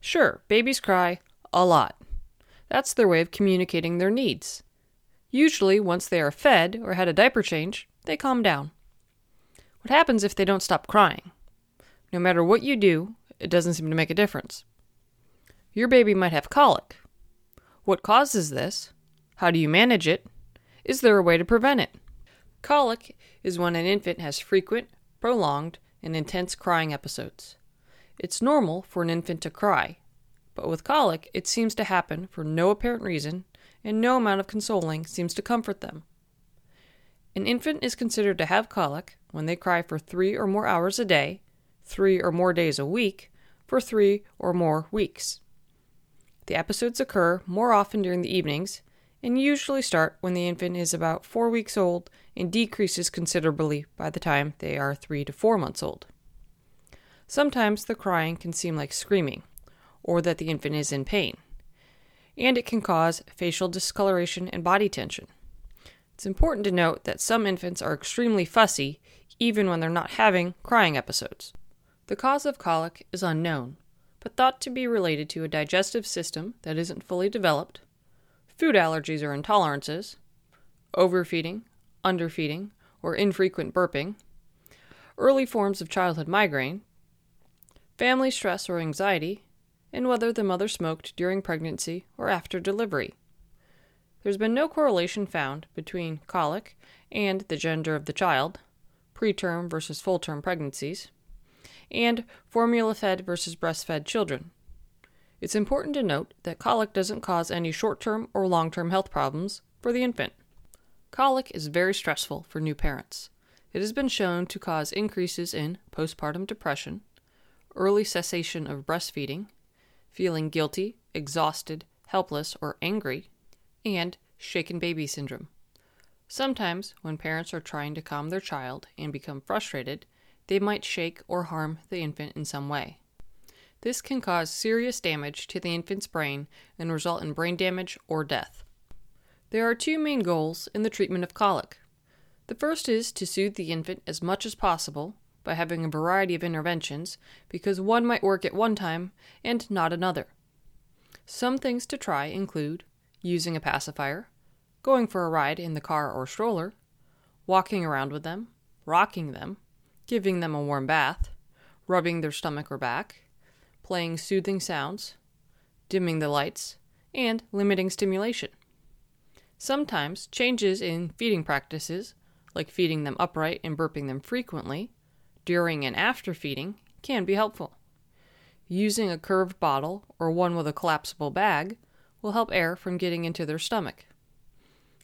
Sure, babies cry a lot. That's their way of communicating their needs. Usually, once they are fed or had a diaper change, they calm down. What happens if they don't stop crying? No matter what you do, it doesn't seem to make a difference. Your baby might have colic. What causes this? How do you manage it? Is there a way to prevent it? Colic is when an infant has frequent, prolonged, and intense crying episodes. It's normal for an infant to cry, but with colic, it seems to happen for no apparent reason, and no amount of consoling seems to comfort them. An infant is considered to have colic when they cry for three or more hours a day, three or more days a week, for three or more weeks. The episodes occur more often during the evenings and usually start when the infant is about four weeks old and decreases considerably by the time they are three to four months old. Sometimes the crying can seem like screaming, or that the infant is in pain, and it can cause facial discoloration and body tension. It's important to note that some infants are extremely fussy even when they're not having crying episodes. The cause of colic is unknown, but thought to be related to a digestive system that isn't fully developed, food allergies or intolerances, overfeeding, underfeeding, or infrequent burping, early forms of childhood migraine, family stress or anxiety, and whether the mother smoked during pregnancy or after delivery. There's been no correlation found between colic and the gender of the child, preterm versus full term pregnancies, and formula fed versus breastfed children. It's important to note that colic doesn't cause any short term or long term health problems for the infant. Colic is very stressful for new parents. It has been shown to cause increases in postpartum depression, early cessation of breastfeeding, feeling guilty, exhausted, helpless, or angry, and shaken baby syndrome. Sometimes, when parents are trying to calm their child and become frustrated, they might shake or harm the infant in some way. This can cause serious damage to the infant's brain and result in brain damage or death. There are two main goals in the treatment of colic. The first is to soothe the infant as much as possible by having a variety of interventions because one might work at one time and not another. Some things to try include using a pacifier, going for a ride in the car or stroller, walking around with them, rocking them, giving them a warm bath, rubbing their stomach or back, playing soothing sounds, dimming the lights, and limiting stimulation. Sometimes changes in feeding practices, like feeding them upright and burping them frequently, during and after feeding can be helpful. Using a curved bottle or one with a collapsible bag will help air from getting into their stomach.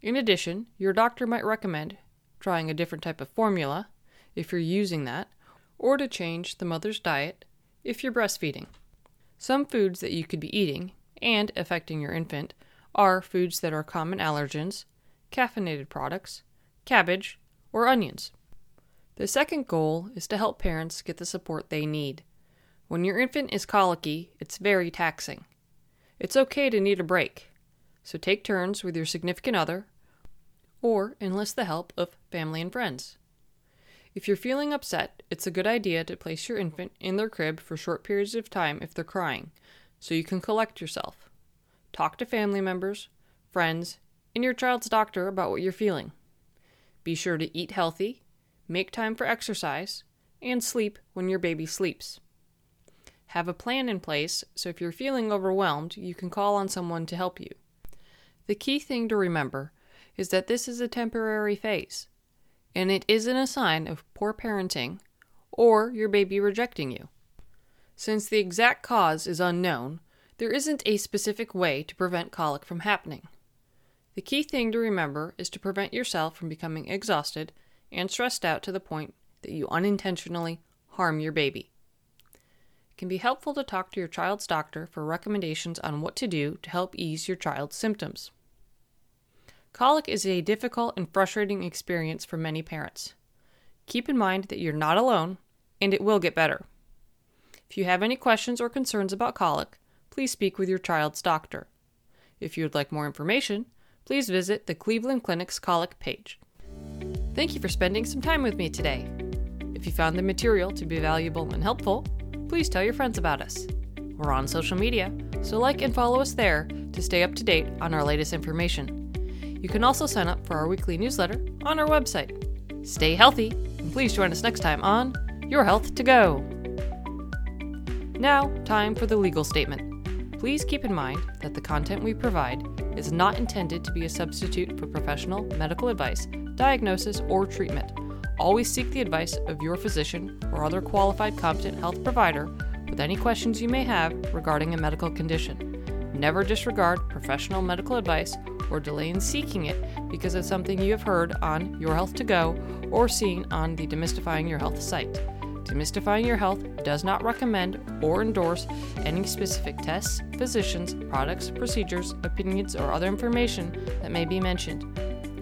In addition, your doctor might recommend trying a different type of formula if you're using that, or to change the mother's diet if you're breastfeeding. Some foods that you could be eating and affecting your infant are foods that are common allergens, caffeinated products, cabbage, or onions. The second goal is to help parents get the support they need. When your infant is colicky, it's very taxing. It's okay to need a break, so take turns with your significant other or enlist the help of family and friends. If you're feeling upset, it's a good idea to place your infant in their crib for short periods of time if they're crying, so you can collect yourself. Talk to family members, friends, and your child's doctor about what you're feeling. Be sure to eat healthy make time for exercise, and sleep when your baby sleeps. Have a plan in place so if you're feeling overwhelmed, you can call on someone to help you. The key thing to remember is that this is a temporary phase, and it isn't a sign of poor parenting or your baby rejecting you. Since the exact cause is unknown, there isn't a specific way to prevent colic from happening. The key thing to remember is to prevent yourself from becoming exhausted and stressed out to the point that you unintentionally harm your baby. It can be helpful to talk to your child's doctor for recommendations on what to do to help ease your child's symptoms. Colic is a difficult and frustrating experience for many parents. Keep in mind that you're not alone, and it will get better. If you have any questions or concerns about colic, please speak with your child's doctor. If you would like more information, please visit the Cleveland Clinic's colic page. Thank you for spending some time with me today. If you found the material to be valuable and helpful, please tell your friends about us. We're on social media, so like and follow us there to stay up to date on our latest information. You can also sign up for our weekly newsletter on our website. Stay healthy, and please join us next time on Your Health to Go. Now, time for the legal statement. Please keep in mind that the content we provide is not intended to be a substitute for professional medical advice, diagnosis, or treatment. Always seek the advice of your physician or other qualified competent health provider with any questions you may have regarding a medical condition. Never disregard professional medical advice or delay in seeking it because of something you have heard on Your Health to Go or seen on the Demystifying Your Health site. Demystifying Your Health does not recommend or endorse any specific tests, physicians, products, procedures, opinions, or other information that may be mentioned.